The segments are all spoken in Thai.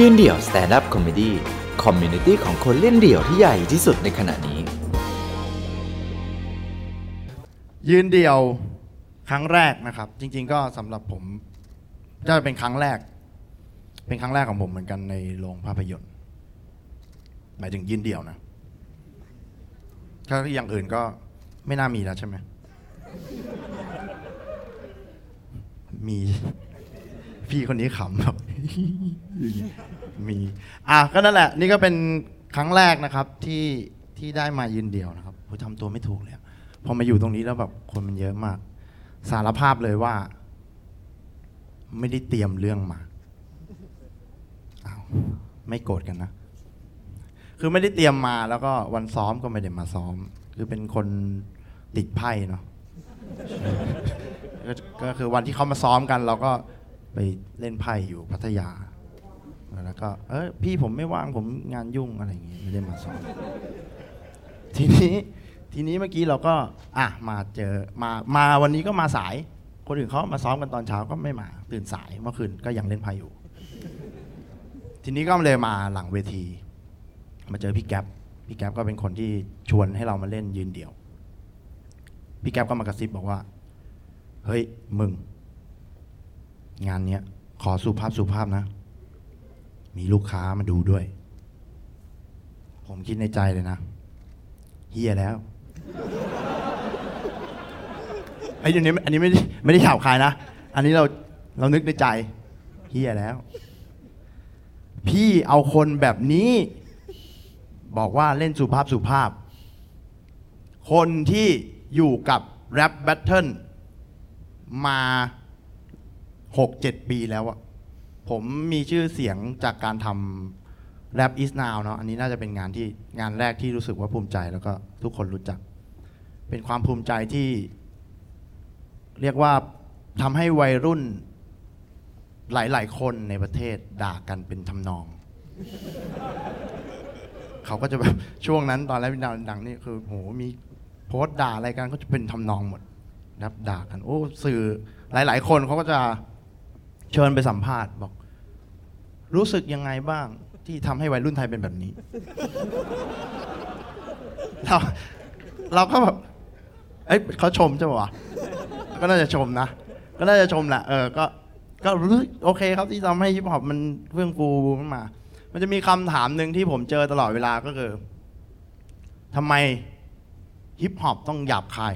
ยืนเดี่ยว stand-up comedy community ของคนเล่นเดี่ยวที่ใหญ่ที่สุดในขณะนี้ ยืนเดี่ยวครั้งแรกนะครับ จริง ๆ ก็สำหรับผมจะเป็นครั้งแรก เป็นครั้งแรกของผมเหมือนกันในโรงภาพยนตร์หมายถึงยืนเดี่ยวนะ ถ้าอย่างอื่นก็ไม่น่ามีแล้วใช่ไหมมี พี่คนนี้ขำแบบ มีอะก็นั่นแหละ นี่ก็เป็นครั้งแรกนะครับที่ที่ได้มายืนเดี่ยวนะครับผมทำตัวไม่ถูกเลยอะพอมาอยู่ตรงนี้แล้วแบบคนมันเยอะมาก สารภาพเลยว่า ไม่ได้เตรียมเรื่องมาอ้าวไม่โกรธกันนะ คือไม่ได้เตรียมมาแล้วก็วันซ้อมก็ไม่ได้มาซ้อม คือเป็นคนติดไพ่เนาะ ก็ก็คือวันที่เขามาซ้อมกัน เราก็ ไปเล่นไพ่อยู่พัทยา แล้วก็เออพี่ผมไม่ว่างผมงานยุ่งอะไรอย่างงี้ไม่ได้มาซ้อมทีนี้ทีนี้เมื่อกี้เราก็อะมาเจอมามาวันนี้ก็มาสาย คนอื่นเขามาซ้อมกันตอนเช้าก็ไม่มา ตื่นสายเมื่อคืนก็ยังเล่นไพ่อยู่ ทีนี้ก็เลยมาหลังเวที มาเจอพี่แก๊ปพี่แก๊ปก็เป็นคนที่ชวนให้เรามาเล่นยืนเดี่ยว พี่แก๊ปก็มากระซิบบอกว่า เฮ้ยมึง งานเนี้ยขอสุภาพสุภาพนะ มีลูกค้ามาดูด้วย ผมคิดในใจเลยนะเฮียแล้วไอ้ยอันนี้อันนี้ไม่ได้ไม่ได้ข่าวคายนะ อันนี้เราเรานึกในใจเฮียแล้ว พี่เอาคนแบบนี้ บอกว่าเล่นสุภาพสุภาพ คนที่อยู่กับแรปแบทเทิลมา หกเจ็ดปีแล้วอะผมมีชื่อเสียงจากการทำแรป is now เนาะอันนี้น่าจะเป็นงานที่งานแรกที่รู้สึกว่าภูมิใจแล้วก็ทุกคนรู้จัก เป็นความภูมิใจที่ เรียกว่าทำให้วัยรุ่นหลาย ๆ คนในประเทศด่ากันเป็นทำนอง เขาก็จะแบบช่วงนั้นตอนแรกเป็นดาวดังนี่คือโหมีโพสต์ด่าอะไรกันก็จะเป็นทำนองหมดนะครับด่ากันโอ้สื่อหลาย ๆ คนเขาก็จะ เชิญไปสัมภาษณ์บอก รู้สึกยังไงบ้างที่ทำให้วัยรุ่นไทยเป็นแบบนี้ เราเราก็แบบเอ้ยเขาชมใช่ปะวะก็น่าจะชมนะ ก็น่าจะชมแหละเออก็ก็รู้สึกโอเคครับที่ทำให้ฮิปฮอปมันเฟื่องฟูขึ้นมา มันจะมีคำถามหนึ่งที่ผมเจอตลอดเวลาก็คือทำไมฮิปฮอปต้องหยาบคาย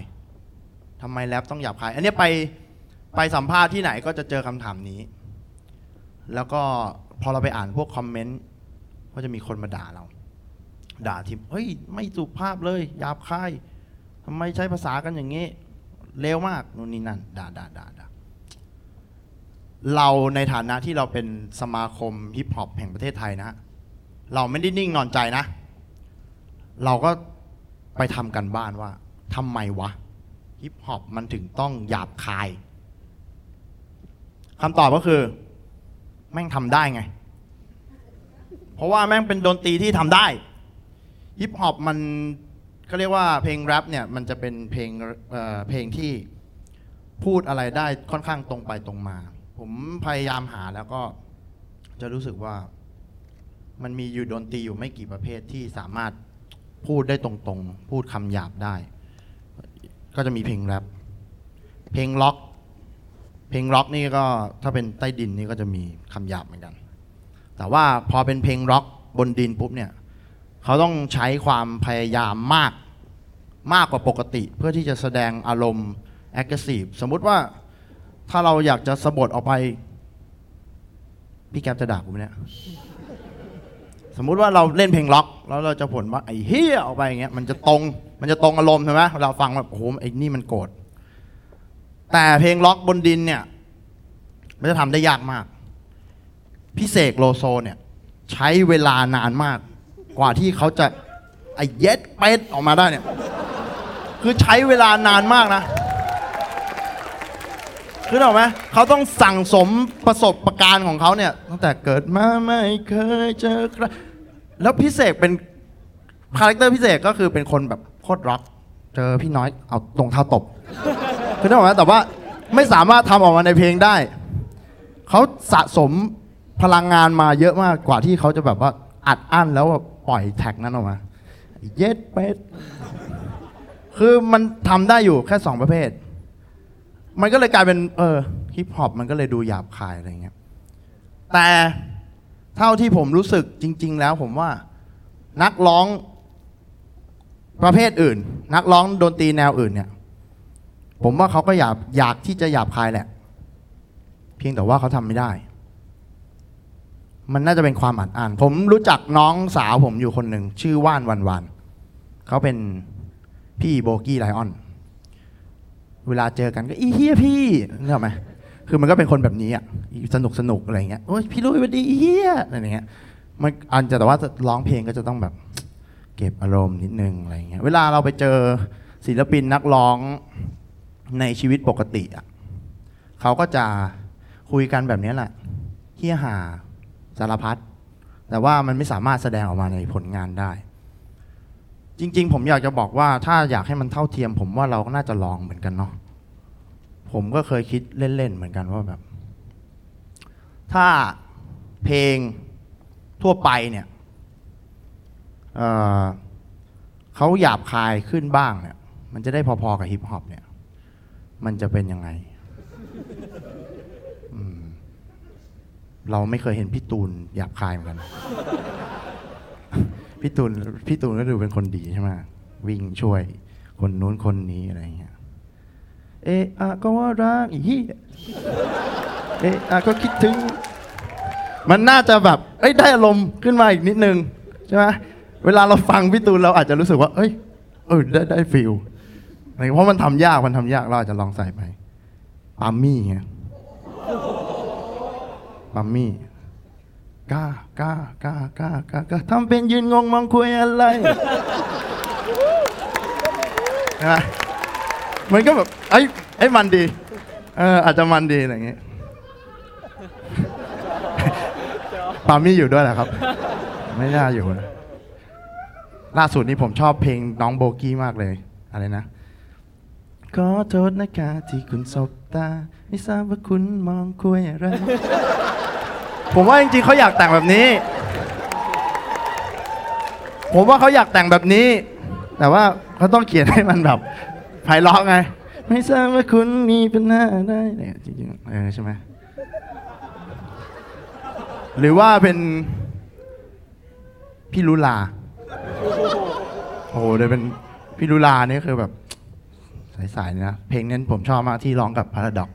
ทำไมแรปต้องหยาบคาย อันนี้ไป ไปสัมภาษณ์ที่ไหนก็จะเจอคำถามนี้ แล้วก็พอเราไปอ่านพวกคอมเมนต์ก็จะมีคนมาด่าเรา ด่าทีเฮ้ย ไม่สุภาพเลยหยาบคายทำไมใช้ภาษากันอย่างนี้เลวมากนู่นนี่นั่นด่าด่าด่าด่าเราในฐานะที่เราเป็นสมาคมฮิปฮอปแห่งประเทศไทยนะ เราไม่ได้นิ่งนอนใจนะ เราก็ไปทำการบ้านว่าทำไมวะฮิปฮอปมันถึงต้องหยาบคาย คำตอบก็คือ แม่งทำได้ไง เพราะว่าแม่งเป็นดนตรีที่ทำได้ฮิปฮอปมันก็เรียกว่าเพลงแรปเนี่ยมันจะเป็นเพลงเอ่อเพลงที่พูดอะไรได้ค่อนข้างตรงไปตรงมา ผมพยายามหาแล้วก็จะรู้สึกว่ามันมีอยู่ดนตรีอยู่ไม่กี่ประเภทที่สามารถพูดได้ตรงๆ พูดคำหยาบได้ ก็จะมีเพลงแรปเพลงร็อก เพลงร็อกนี่ก็ถ้าเป็นใต้ดินนี่ก็จะมีคำหยาบเหมือนกัน แต่ว่าพอเป็นเพลงร็อกบนดินปุ๊บเนี่ยเขาต้องใช้ความพยายามมากมากกว่าปกติ เพื่อที่จะแสดงอารมณ์ aggressive สมมุติว่าถ้าเราอยากจะสบถออกไป พี่แก๊ปจะด่ากูไหมเนี่ยสมมุติว่าเราเล่นเพลงร็อก แล้วเราจะพ่นว่าไอ้เหี้ยออกไปอย่างเงี้ยมันจะตรงมันจะตรงอารมณ์ใช่ไหมเราฟังแบบโอ้โหไอ้นี่มันโกรธ แต่เพลงล็อกบนดินเนี่ย มันจะทำได้ยากมาก พี่เสกโลโซเนี่ย ใช้เวลานานมาก กว่าที่เขาจะไอเย็ดเป็ดออกมาได้เนี่ย คือใช้เวลานานมากนะคือเห็นไหมเขาต้องสั่งสมประสบประการณ์ของเขาเนี่ย ตั้งแต่เกิดมาไม่เคยเจอใครแล้วพี่เสกเป็นคาแรคเตอร์พี่เสกก็คือเป็นคนแบบโคตรร็อก เจอพี่น้อยเอาตรงเท้าตบ คือนึกออกไหมแต่ว่าไม่สามารถทำออกมาในเพลงได้ เขาสะสมพลังงานมาเยอะมากกว่าที่เขาจะแบบว่าอัดอั้นแล้วแบบปล่อยแท็กนั้นออกมา เย็ดเป็ดคือมันทำได้อยู่แค่สองประเภท มันก็เลยกลายเป็น เออฮิปฮอปมันก็เลยดูหยาบคายอะไรเงี้ย แต่เท่าที่ผมรู้สึกจริง ๆ แล้วผมว่านักร้องประเภทอื่น นักร้องดนตรีแนวอื่นเนี่ย ผมว่าเขาก็อยากอยากที่จะหยาบคายแหละ เพียงแต่ว่าเขาทำไม่ได้ มันน่าจะเป็นความอัดอั้นผมรู้จักน้องสาวผมอยู่คนหนึ่งชื่อว่านวันวันเขาเป็นพี่โบกี้ไลออน เวลาเจอกันก็อีเฮียพี่นึกออกไหมคือมันก็เป็นคนแบบนี้อะสนุกสนุกอะไรเงี้ยโอ้ยพี่ลุยสวัสดีอีเฮียอะไรเงี้ยมันอันจะแต่ว่าร้องเพลงก็จะต้องแบบ เก็บอารมณ์นิดนึงอะไรเงี้ยเวลาเราไปเจอศิลปินนักร้อง ในชีวิตปกติอะเขาก็จะคุยกันแบบนี้แหละเฮี้ยหาสารพัดแต่ว่ามันไม่สามารถแสดงออกมาในผลงานได้ จริง ๆ ผมอยากจะบอกว่าถ้าอยากให้มันเท่าเทียม ผมว่าเราก็น่าจะลองเหมือนกันเนาะผมก็เคยคิดเล่น ๆ เหมือนกันว่าแบบ ถ้าเพลงทั่วไปเนี่ยเเขาหยาบคายขึ้นบ้างเนี่ย มันจะได้พอ ๆ กับฮิปฮอปเนี่ย มันจะเป็นยังไง เราไม่เคยเห็นพี่ตูนหยาบคายเหมือนกัน พี่ตูนพี่ตูนก็ดูเป็นคนดีใช่ไหมวิ่งช่วยคนนู้นคนนี้อะไรเงี้ย เอะอะก็ว่ารักอีเหี้เอะอะก็คิดถึง มันน่าจะแบบเอ้ยได้อารมณ์ขึ้นมาอีกนิดนึงใช่ไหมเวลาเราฟังพี่ตูนเราอาจจะรู้สึกว่า เอ้ยเออได้ได้ฟิล เพราะมันทำยากมันทำยากเราอาจจะลองใส่ไปปามมี่ไงปามมี่กล้ากล้ากล้ากล้ากล้ากล้าทำเป็นยืนงงมองคุยอะไรใช่ไหมมันก็แบบไอ้ไอ้ยมันดีเอออาจจะมันดีอะไรอย่างเงี้ยปามี่อยู่ด้วยแหละครับ ไม่น่าอยู่นะล่าสุดนี้ผมชอบเพลงน้องโบกี้มากเลย อะไรนะ ขอโทษนะคะที่คุณสบตา ไม่ทราบว่าคุณมองคุยอะไร ผมว่าจริงๆเขาอยากแต่งแบบนี้ ผมว่าเขาอยากแต่งแบบนี้ แต่ว่าเขาต้องเขียนให้มันแบบไพเราะไง ไม่ทราบว่าคุณมีปัญหาอะไรเนี่ยจริงๆเออใช่ไหมหรือว่าเป็น พี่ลุลา โอ้โหเดี๋ยวเป็นพี่ลุลานี่คือแบบ สายๆเลยนะเพลงนั้นผมชอบมากที่ร้องกับพาราดอก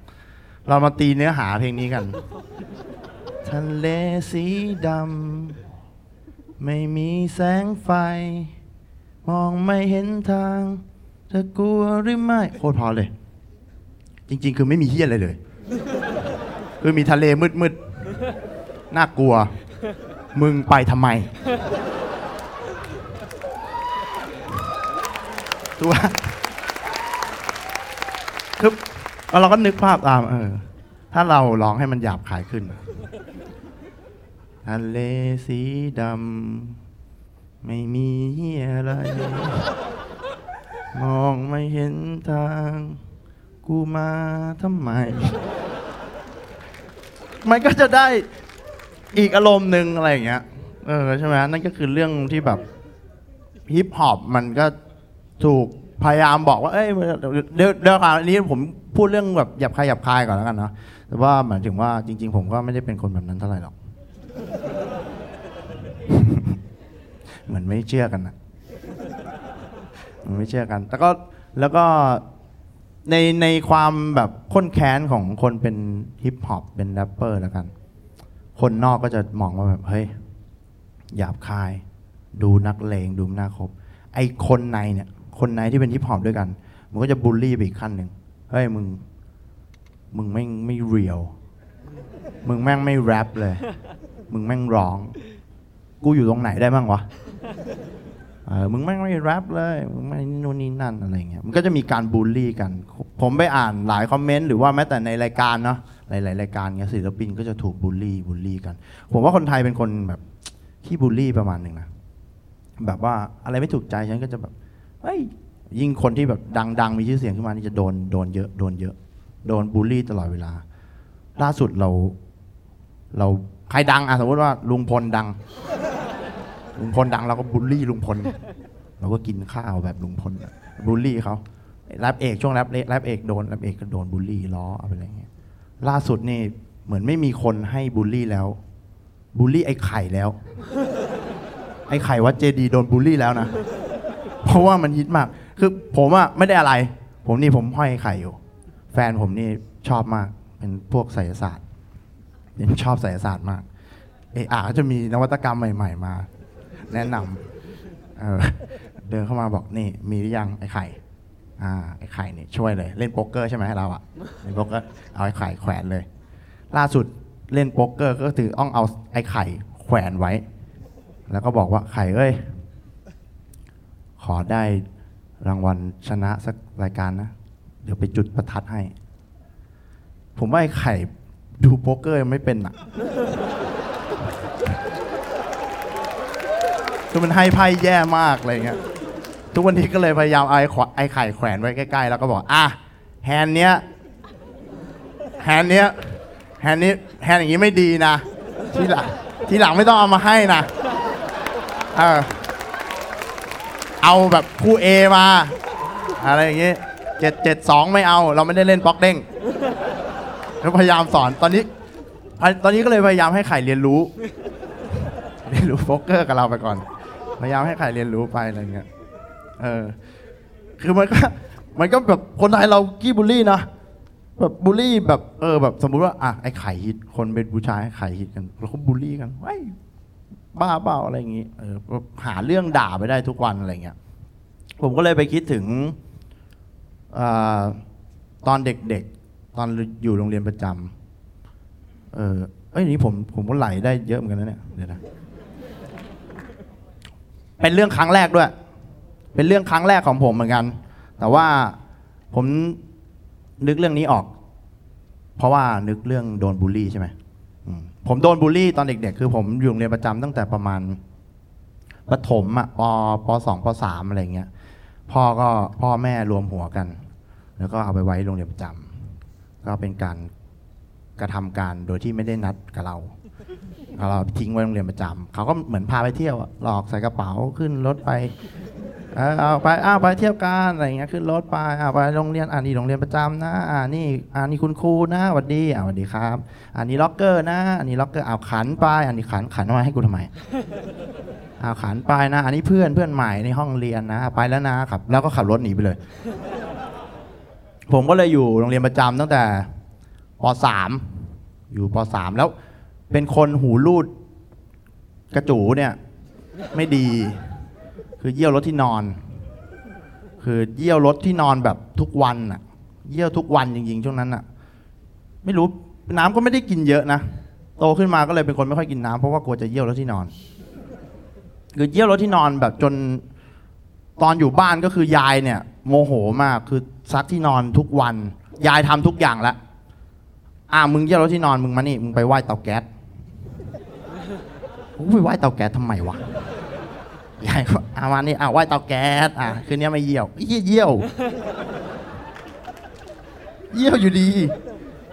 เรามาตีเนื้อหาเพลงนี้กัน ทะเลสีดำไม่มีแสงไฟ มองไม่เห็นทาง จะกลัวหรือไม่โคตรพอเลย จริง ๆ คือไม่มีเฮี้ยอะไรเลย คือมีทะเลมืดๆน่ากลัว มึงไปทำไมตัวา คือเราก็นึกภาพตามเออ ถ้าเราร้องให้มันหยาบคายขึ้นทะเลสีดำไม่มีอะไร มองไม่เห็นทาง กูมาทำไม มันก็จะได้อีกอารมณ์หนึ่งอะไรอย่างเงี้ย เออใช่ไหมนั่นก็คือเรื่องที่แบบฮิปฮอปมันก็ถูก พยายามบอกว่าเอ้ยเดี๋ยวเดี๋ยวก่อนอันนี้ผมพูดเรื่องแบบหยับคายหยับคายก่อนแล้วกันนะแต่ว่าหมายถึงว่าจริง ๆ ผมก็ไม่ได้เป็นคนแบบนั้นเท่าไหร่หรอก เหมือนไม่เชื่อกันนะมันไม่เชื่อกัน แต่ก็แล้วก็ในในความแบบข้นแค้นของคนเป็นฮิปฮอปเป็นแรปเปอร์แล้วกัน คนนอกก็จะมองว่าแบบ เฮ้ย หยาบคาย ดูนักเลงดูน่าคบ ไอคนในเนี่ย คนในที่เป็นฮิปฮอปด้วยกัน มันก็จะบูลลี่ไปอีกขั้นหนึ่งเฮ้ยมึง มึงแม่งไม่ real มึงแม่งไม่แรปเลย มึงแม่งร้อง กูอยู่ตรงไหนได้บ้างวะเออมึงแม่งไม่แรปเลย มึงไม่นู่นนี่นั่นอะไรเงี้ย มันก็จะมีการบูลลี่กัน ผมไปอ่านหลายคอมเมนต์หรือว่าแม้แต่ในรายการเนาะ หลาย ๆ รายการเงี้ยศิลปินก็จะถูกบูลลี่บูลลี่กัน ผมว่าคนไทยเป็นคนแบบขี้บูลลี่ประมาณหนึ่งนะ แบบว่าอะไรไม่ถูกใจฉันก็จะแบบ เฮ้ยยิ่งคนที่แบบดัง ๆ มีชื่อเสียงขึ้นมานี่จะโดนโดนเยอะโดนเยอะ โดนบูลลี่ตลอดเวลา ล่าสุดเรา เราใครดังอะสมมติว่าลุงพลดัง ลุงพลดังเราก็บูลลี่ลุงพล เราก็กินข้าวแบบลุงพลบูลลี่เขาแรปเอกช่วงแรปแรปเอกโดนแรปเอกก็โดนบูลลี่ล้ออะไรเงี้ยล่าสุดนี่เหมือนไม่มีคนให้บูลลี่แล้วบูลลี่ไอ้ไข่แล้ว ไอ้ไข่วัดเจดีโดนบูลลี่แล้วนะ เพราะว่ามันฮิตมาก คือผมอะไม่ได้อะไร ผมนี่ผมห้อยไข่อยู่ แฟนผมนี่ชอบมาก เป็นพวกไสยศาสตร์เป็นชอบไสยศาสตร์มากเอออาจะมีนวัตกรรมใหม่ ๆ มา แนะนำเดินเข้ามาบอกนี่ มีหรือยังไอ้ไข่อ่าไอ้ไข่นี่ช่วยเลย เล่นโป๊กเกอร์ใช่ไหมเราอะเล่นโป๊กเกอร์เอาไอ้ไข่แขวนเลย ล่าสุดเล่นโป๊กเกอร์ก็ถือต้องเอาไอ้ไข่แขวนไว้ แล้วก็บอกว่าไข่เอ้ย ขอได้รางวัลชนะสักรายการนะ เดี๋ยวไปจุดประทัดให้ ผมว่าไอ้ไข่ดูโป๊กเกอร์ยังไม่เป็นอะคือมันให้ไพ่แย่มากอะไรเงี้ย ทุกวันนี้ก็เลยพยายามเอาไอ้ไอ้ไข่แขวนไว้ใกล้ๆ แล้วก็บอก อะแฮนเนี้ยแฮนเนี้ยแฮนนี้แฮนอย่างนี้ไม่ดีนะ ทีหลังทีหลังไม่ต้องเอามาให้นะ เออ เอาแบบคู่เอมา อะไรอย่างเงี้ยเจ็ดเจ็ดสองไม่เอา เราไม่ได้เล่นป๊อกเด้งแล้วพยายามสอนตอนนี้ ตอนนี้ก็เลยพยายามให้ไข่เรียนรู้ เรียนรู้โป๊กเกอร์กับเราไปก่อน พยายามให้ไข่เรียนรู้ไปอะไรเงี้ยเออคือมันก็มันก็แบบคนไทยเราขี้บูลลี่นะแบบบูลลี่แบบเออแบบสมมุติว่าอะไอ้ไข่ฮิตคนเป็นผู้ชายไข่ฮิตกันเราก็บูลลี่กันไอ้ย บ้าเปล่าอะไรอย่างงี้เออหาเรื่องด่าไปได้ทุกวันอะไรเงี้ยผมก็เลยไปคิดถึงอตอนเด็กๆ ตอนอยู่โรงเรียนประจำเออเอ้ยนี่ผมผมก็ไหลได้เยอะเหมือนกันนะเนี่ยเดี๋ยวนะเป็นเรื่องครั้งแรกด้วย เป็นเรื่องครั้งแรกของผมเหมือนกัน แต่ว่าผมนึกเรื่องนี้ออก เพราะว่านึกเรื่องโดนบูลลี่ใช่ไหม ผมโดนบูลลี่ตอนเด็กๆ คือผมอยู่โรงเรียนประจำตั้งแต่ประมาณประถมอะปปสองปสามอะไรเงี้ย พ่อก็พ่อแม่รวมหัวกัน แล้วก็เอาไปไว้โรงเรียนประจำก็เป็นการกระทำการโดยที่ไม่ได้นัดกับเราเราทิ้งไว้โรงเรียนประจำเขาก็เหมือนพาไปเที่ยวหลอกใส่กระเป๋าขึ้นรถไป เออเอาไปอ้าวไปเที่ยวกันอะไรเงี้ยขึ้นรถไปอ้าวไปโรงเรียนอ่านี่โรงเรียนประจำนะอ่านี่อ่านี่คุณครูนะสวัสดีอ่าสวัสดีครับอันนี้ล็อกเกอร์นะอันนี้ล็อกเกอร์อ้าวขันไปอันนี้ขันขันมาให้กูทำไมอ้าวขันไปนะ อันนี้เพื่อนเพื่อนใหม่ในห้องเรียนนะ ไปแล้วนะครับ แล้วก็ขับรถหนีไปเลย ผมก็เลยอยู่โรงเรียนประจำตั้งแต่ปสามอยู่ปสามแล้วเป็นคนหูรูดกระจู๋เนี่ย ไม่ดี คือเยี่ยวรดที่นอน คือเยี่ยวรถที่นอนแบบทุกวันอะเยี่ยวทุกวันจริงๆช่วงนั้นอะไม่รู้น้ำก็ไม่ได้กินเยอะนะโตขึ้นมาก็เลยเป็นคนไม่ค่อยกินน้ำเพราะว่ากลัวจะเยี่ยวรถที่นอนคือเยี่ยวรถที่นอนแบบจนตอนอยู่บ้านก็คือยายเนี่ย โมโหมากคือซักที่นอนทุกวัน ยายทำทุกอย่างล้วอ่ามึงเยี่ยวรถที่นอนมึงมานี่มึงไปไหว้เตาแก๊สกูไปไหว้เตาแก๊สทำไมวะ ยายก็เอามานี่อ่าไหว้เตาแก๊สอะคืนนี้ไม่เยี่ยวเยี่ยเยี่ยวเยี่ยวอยู่ดี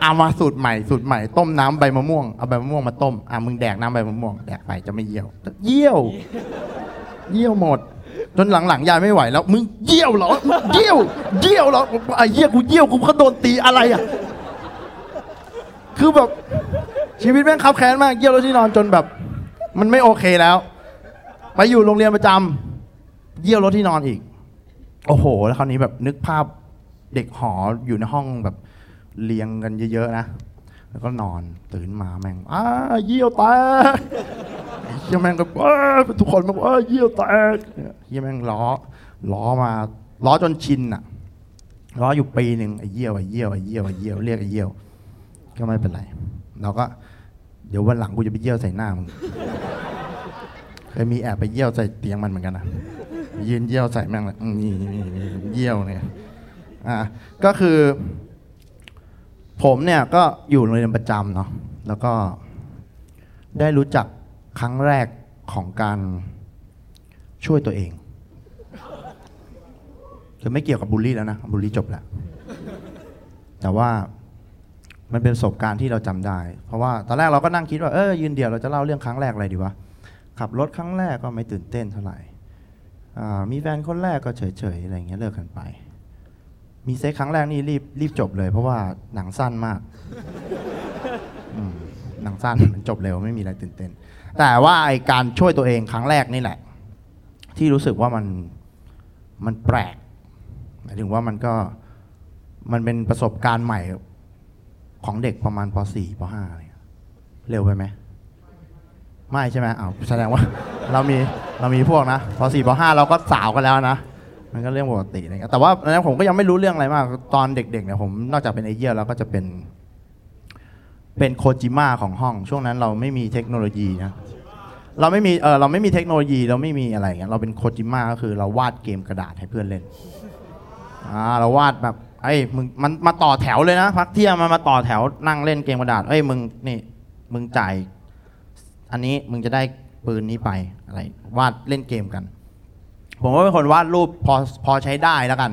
เอามาสูตรใหม่สูตรใหม่ต้มน้ำใบมะม่วงเอาใบมะม่วงมาต้มอะมึงแดกน้ำใบมะม่วงแดกไปจะไม่เยี่ยว เยี่ยว เยี่ยวหมด จนหลังๆยายไม่ไหวแล้วมึงเยี่ยวเหรอมึงเยี่ยว เยี่ยวเหรอไอ้เยี่ยกูเยี่ยวกูก็โดนตีอะไรอะคือแบบชีวิตแม่งขับแค้นมากเยี่ยวแล้วที่นอนจนแบบ มันไม่โอเคแล้ว ไปอยู่โรงเรียนประจำเยี่ยวรถที่นอนอีก โอ้โห แล้วคราวนี้แบบนึกภาพเด็กหออยู่ในห้องแบบเรียงกันเยอะๆนะ แล้วก็นอนตื่นมาแม่งอ้าเยี่ยวแตกเยี่ยแม่งก็อ้าทุกคนแบบอ้าเยี่ยวแตกเยี่ยแม่งล้อล้อมาล้อจนชินอะล้ออยู่ปีหนึ่งไอ้เยี่ยวไอ้เยี่ยวไอ้เยี่ยวไอ้เยี่ยวเรียกไอ้เยี่ยว ก็ไม่เป็นไรเราก็เดี๋ยววันหลังกูจะไปเยี่ยวใส่หน้ามึง เคยมีแอบไปเยี่ยวใส่เตียงมันเหมือนกันนะยืนเยี่ยวใส่แม่งเลยนี่เยี่ยวเนี่ยอ่าก็คือ ผมเนี่ยก็อยู่โรงเรียนประจำเนาะแล้วก็ได้รู้จักครั้งแรกของการช่วยตัวเองคือไม่เกี่ยวกับบูลลี่แล้วนะบูลลี่จบแล้วแต่ว่ามันเป็นประสบการณ์ที่เราจำได้ เพราะว่าตอนแรกเราก็นั่งคิดว่าเออยืนเดียวเราจะเล่าเรื่องครั้งแรกอะไรดีวะ ขับรถครั้งแรกก็ไม่ตื่นเต้นเท่าไหร่มีแฟนคนแรกก็เฉยๆอะไรเงี้ยเลิกกันไป มีเซ็กครั้งแรกนี่รีบรีบจบเลย เพราะว่าหนังสั้นมากหนังสั้นมันจบเร็วไม่มีอะไรตื่นเต้น แต่ว่าไอการช่วยตัวเองครั้งแรกนี่แหละ ที่รู้สึกว่ามันมันแปลกหมายถึงว่ามันก็มันเป็นประสบการณ์ใหม่ของเด็กประมาณป .4 ป .5 อะไรเงี้ยเร็วไปไหม ไม่ใช่ไหมอ้าวแสดงว่า เรามีเรามีพวกนะป .4 ป .5 เราก็สาวกันแล้วนะ มันก็เรื่องปกติอะไรเงี้ยแต่ว่าตอนนั้นผมก็ยังไม่รู้เรื่องอะไรมาก ตอนเด็กๆเนี่ยผมนอกจากเป็นไอเยี่ยแล้วก็จะเป็น เป็นโคจิม a ของห้อง ช่วงนั้นเราไม่มีเทคโนโลยีนะเราไม่มีเออเราไม่มีเทคโนโลยีเราไม่มีอะไรอย่างเงี้ยเราเป็นโคจิม a ก็คือเราวาดเกมกระดาษให้เพื่อนเล่นอ่าเราวาดแบบไอ้ยมึงมันมาต่อแถวเลยนะพักเที่ยงมันมาต่อแถวนั่งเล่นเกมกระดาษเอ้ยมึงนี่มึงจ่าย อันนี้มึงจะได้ปืนนี้ไปอะไรวาดเล่นเกมกัน ผมว่าเป็นคนวาดรูปพอพอใช้ได้แล้วกัน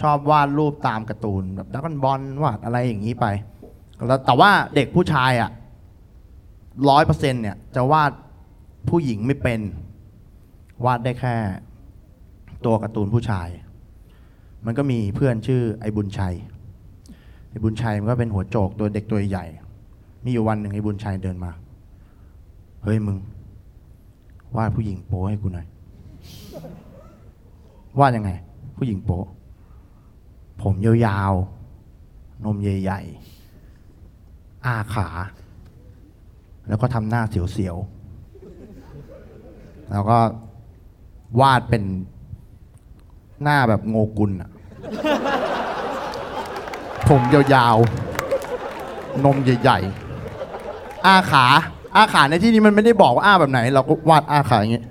ชอบวาดรูปตามการ์ตูนแบบดักบอลวาดอะไรอย่างนี้ไปแล้วแต่ว่าเด็กผู้ชายอะร้อยเปอร์เซ็นเนี่ยจะวาดผู้หญิงไม่เป็น วาดได้แค่ ตัวการ์ตูนผู้ชาย มันก็มีเพื่อนชื่อไอ้บุญชัยไอ้บุญชัยมันก็เป็นหัวโจกตัวเด็กตัวใหญ่ มีอยู่วันหนึ่งไอ้บุญชัยเดินมา เฮ้ยมึง วาดผู้หญิงโป๊ให้กูหน่อย วาดยังไง ผู้หญิงโป๊ผมยาวๆ นมใหญ่ๆอาขา แล้วก็ทำหน้าเสียวๆ แล้วก็วาดเป็นหน้าแบบโงกุลอะผมยาวๆ นมใหญ่ๆอาขา อาขาในที่นี้มันไม่ได้บอกว่าอาแบบไหน เราก็วาดอาขาอย่างเงี้ย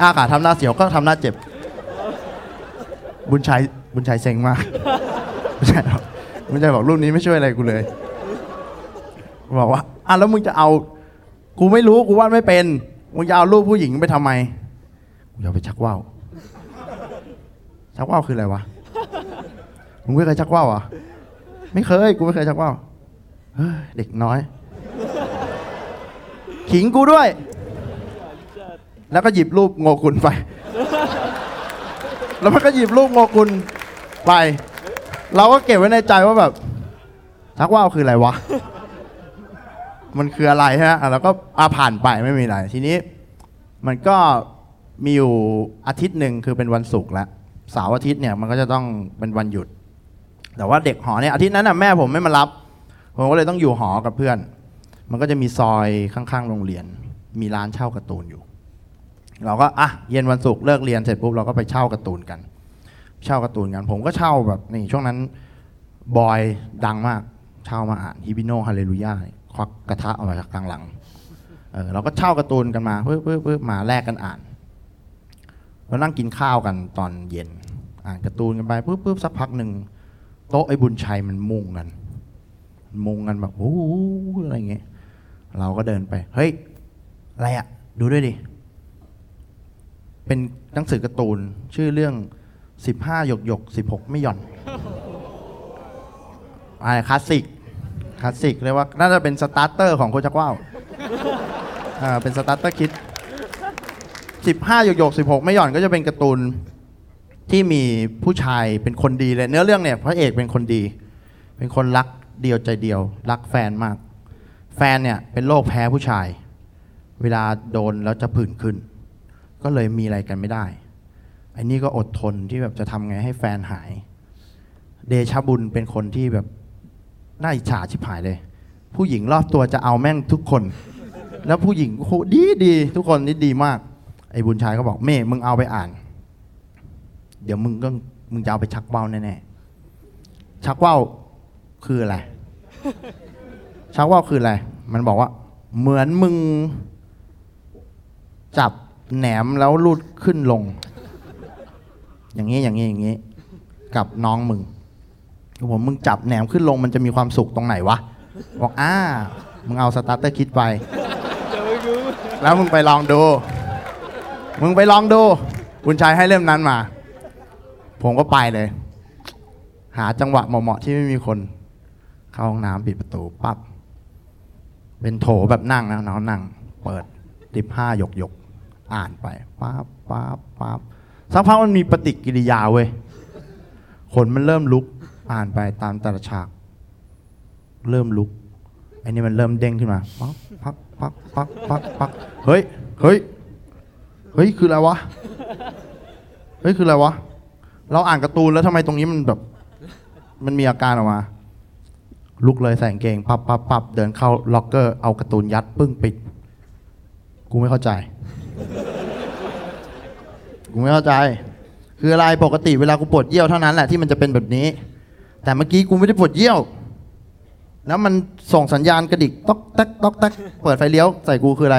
อาขาทำหน้าเสียวก็ทำหน้าเจ็บ บุญชัยบุญชัยเซ็งมากบุญชัยบอกบุญชัยบอกรูปนี้ไม่ช่วยอะไรกูเลย บอกว่าอะแล้วมึงจะเอา กูไม่รู้กูวาดไม่เป็นมึงจะเอารูปผู้หญิงไปทำไมกูจะเอาไปชักว่าวชักว่าวคืออะไรวะมึงไม่เคยชักว่าวอะไม่เคย กูไม่เคยชักว่าวเด็กน้อย ขิงกูด้วย แล้วก็หยิบรูปโงกุลไป แล้วมันก็หยิบรูปโงกุลไป เราก็เก็บไว้ในใจว่าแบบชักว่าวคืออะไรวะ มันคืออะไรฮะอะแล้วก็อาผ่านไปไม่มีอะไร ทีนี้ มันก็มีอยู่อาทิตย์หนึ่งคือเป็นวันศุกร์แล้วเสาร์อาทิตย์เนี่ยมันก็จะต้องเป็นวันหยุด แต่ว่าเด็กหอเนี่ยอาทิตย์นั้นน่ะแม่ผมไม่มารับ ผมก็เลยต้องอยู่หอกับเพื่อน มันก็จะมีซอยข้างๆโรงเรียน มีร้านเช่าการ์ตูนอยู่ เราก็อะเย็นวันศุกร์เลิกเรียนเสร็จปุ๊บเราก็ไปเช่าการ์ตูนกัน เช่าการ์ตูนกัน ผมก็เช่าแบบนี่ช่วงนั้นบอยดังมากเช่ามาอ่านฮิบิโนฮาเลลูยาควักกระทะออกมาจากกลางหลังเออเราก็เช่าการ์ตูนกันมาเพื่อเพื่อเพื่อมาแลกกันอ่านเรานั่งกินข้าวกันตอนเย็น อ่านการ์ตูนกันไปปุ๊บปุ๊บสักพักหนึ่งโต๊ะไอ้บุญชัยมันมุงกัน มุงกันแบบโอ้โหอะไรเงี้ย เราก็เดินไป เฮ้ย อะไรอะดูด้วยดิ เป็นหนังสือการ์ตูน ชื่อเรื่องสิบห้าหยกหยกสิบหกไม่หย่อนอะไรคลาสสิกคลาสสิกเรียกว่าน่าจะเป็น starter ของโคชักว่าวอ่าเป็น starter kit สิบห้าหยกหยกสิบหกไม่หย่อนก็จะเป็นการ์ตูนที่มีผู้ชายเป็นคนดีเลย เนื้อเรื่องเนี่ยพระเอกเป็นคนดี เป็นคนรักเดียวใจเดียว รักแฟนมาก แฟนเนี่ยเป็นโรคแพ้ผู้ชาย เวลาโดนแล้วจะผื่นขึ้น ก็เลยมีอะไรกันไม่ได้ไอ้นี่ก็อดทนที่แบบจะทำไงให้แฟนหาย เดชบุญเป็นคนที่แบบน่าอิจฉาชิบหายเลย ผู้หญิงรอบตัวจะเอาแม่งทุกคน แล้วผู้หญิงโหดีดีทุกคนนี่ดีมาก ไอ้บุญชายก็บอกเม่มึงเอาไปอ่าน เดี๋ยวมึงก็มึงจะเอาไปชักว่าแน่ๆชักว่าคืออะไร ชักว่าวคืออะไร มันบอกว่า เหมือนมึง จับแหนมแล้วลูดขึ้นลง อย่างนี้อย่างนี้อย่างนี้ กับน้องมึงผมมึงจับแหนมขึ้นลงมันจะมีความสุขตรงไหนวะ บอกอ้า มึงเอาสตาร์เตอร์คิดไป แล้วมึงไปลองดู มึงไปลองดู คุณชายให้เล่มนั้นมา ผมก็ไปเลย หาจังหวะเหมาะๆที่ไม่มีคน เข้าห้องน้ำปิดประตูปั๊บ เป็นโถแบบนั่งนะน้องนั่ง เปิดลิฟห้าหยกหยกอ่านไปปั๊บปั๊บปั๊บสักพักมันมีปฏิกิริยาเว้ยขนมันเริ่มลุกอ่านไปตามแต่ละฉาก เริ่มลุกไอ้นี่มันเริ่มเด้งขึ้นมาปักปักปักปักปักปักเฮ้ยเฮ้ยเฮ้ยคืออะไรวะเฮ้ยคืออะไรวะเราอ่านการ์ตูนแล้วทำไมตรงนี้มันแบบ มันมีอาการออกมา ลุกเลยใส่กางเกงปับปับปับเดินเข้าล็อกเกอร์เอาการ์ตูนยัดปึ้งปิด กูไม่เข้าใจ กูไม่เข้าใจ คืออะไรปกติเวลากูปวดเยี่ยวเท่านั้นแหละที่มันจะเป็นแบบนี้ แต่เมื่อกี้กูไม่ได้ปวดเยี่ยว แล้วมันส่งสัญญาณกระดิกต๊อกแต๊กต๊อกแต๊กเปิดไฟเลี้ยวใส่กูคืออะไร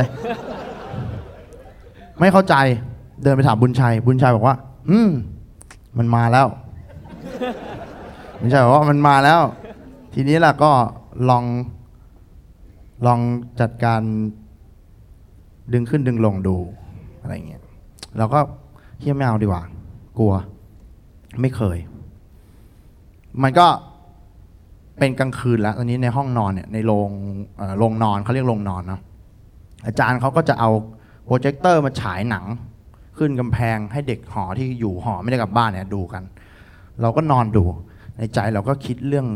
ไม่เข้าใจเดินไปถามบุญชัย บุญชัยบอกว่า อืมมันมาแล้วบุญชัยบอกว่ามันมาแล้ว ทีนี้ล่ะก็ลองลองจัดการดึงขึ้นดึงลงดูอะไรเงี้ยเราก็เฮียไม่เอาดีกว่า กลัว ไม่เคย มันก็เป็นกลางคืนแล้วตอนนี้ในห้องนอนเนี่ยในโรงโรงนอนเขาเรียกโรงนอนเนาะอาจารย์เขาก็จะเอาโปรเจคเตอร์มาฉายหนัง ขึ้นกำแพงให้เด็กหอที่อยู่หอไม่ได้กลับบ้านเนี่ยดูกัน เราก็นอนดู ในใจเราก็คิดเรื่อง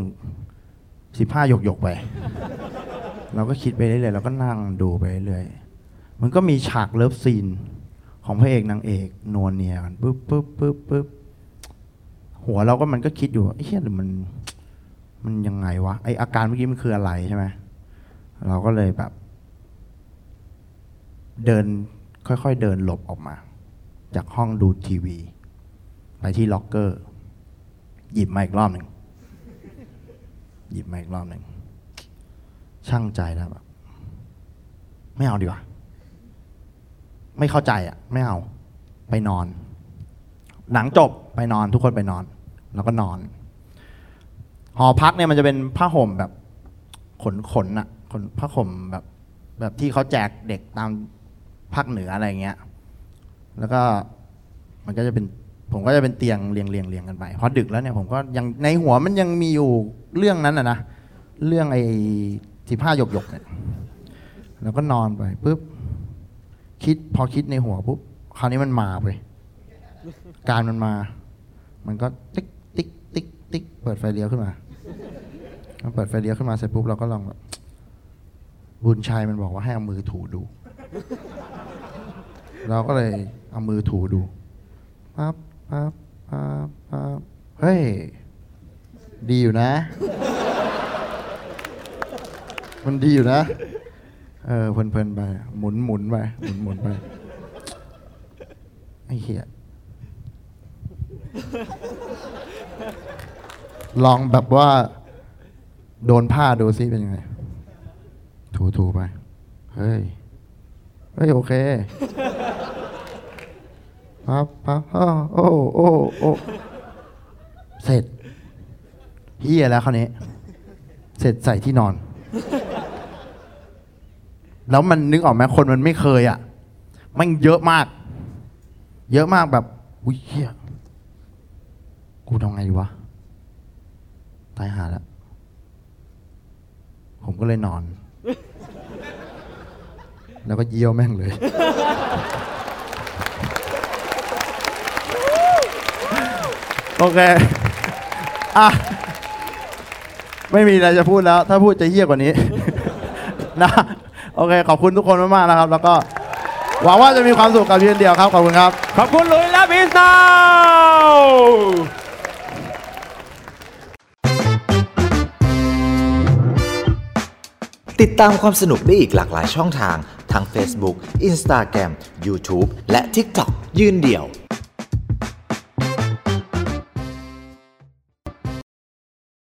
สิบห้าหยกหยกๆไป เราก็คิดไปเรื่อยๆเราก็นั่งดูไปเรื่อยๆมันก็มีฉากเลิฟซีน ของพระเอกนางเอกนวลเนียกันปึ๊บปึ๊บปึ๊บปึ๊บหัวเราก็มันก็คิดอยู่ว่าไอ้เหี้ยหรือมัน มันยังไงวะไออาการเมื่อกี้มันคืออะไรใช่ไหมเราก็เลยแบบ เดินค่อยๆเดินหลบออกมา จากห้องดูทีวี ไปที่ล็อกเกอร์ หยิบมาอีกรอบหนึ่ง หยิบมาอีกรอบหนึ่งช่างใจแล้วแบบไม่เอาดีกว่า ไม่เข้าใจอะ ไม่เอา ไปนอน หนังจบไปนอนทุกคนไปนอน แล้วก็นอน หอพักเนี่ยมันจะเป็นผ้าห่มแบบขนขนอะขนผ้าห่มแบบ แบบที่เขาแจกเด็กตามภาคเหนืออะไรเงี้ย แล้วก็มันก็จะเป็น ผมก็จะเป็นเตียงเรียงเรียงเรียงกันไปพอดึกแล้วเนี่ยผมก็ยังในหัวมันยังมีอยู่เรื่องนั้นอะนะเรื่องไอ้สิบห้าหยกหยกเนี่ยแล้วก็นอนไปปุ๊บคิดพอคิดในหัวปุ๊บคราวนี้มันมาไปการมันมา มันก็ติ๊กติ๊กติ๊กติ๊กเปิดไฟเลี้ยวขึ้นมาพอเปิดไฟเลี้ยวขึ้นมาเสร็จปุ๊บเราก็ลองแบบบุญชัยมันบอกว่าให้เอามือถูดู เราก็เลยเอามือถูดูปั๊บ ปั๊บปั๊บปั๊บเฮ้ย ดีอยู่นะ มันดีอยู่นะ เออเพลินๆไป หมุนหมุนไป หมุนหมุนไป ไอ้เหี้ย ลองแบบว่า โดนผ้าดูซิเป็นยังไง ถูถูไป เฮ้ย เฮ้ย โอเค ปั๊บปั๊บอ้โอ้โอ้โอ้เสร็จเฮียแล้วคราวนี้ เสร็จใส่ที่นอน แล้วมันนึกออกไหมคนมันไม่เคยอะ มันเยอะมาก เยอะมากแบบอุ้ยเฮียกูทำไงดีวะ ตายหาแล้ว ผมก็เลยนอน แล้วก็เยี่ยวแม่งเลย โอเค อะ ไม่มีอะไรจะพูดแล้ว ถ้าพูดจะเยี่ยกว่านี้ นะ โอเค ขอบคุณทุกคนมากๆนะครับ แล้วก็หวังว่าจะมีความสุขกับยืนเดียวครับ ขอบคุณครับ ขอบคุณลุยและพีสาวติดตามความสนุกได้อีกหลากหลายช่องทาง ทั้ง Facebook Instagram YouTube และ TikTok ยืนเดี่ยว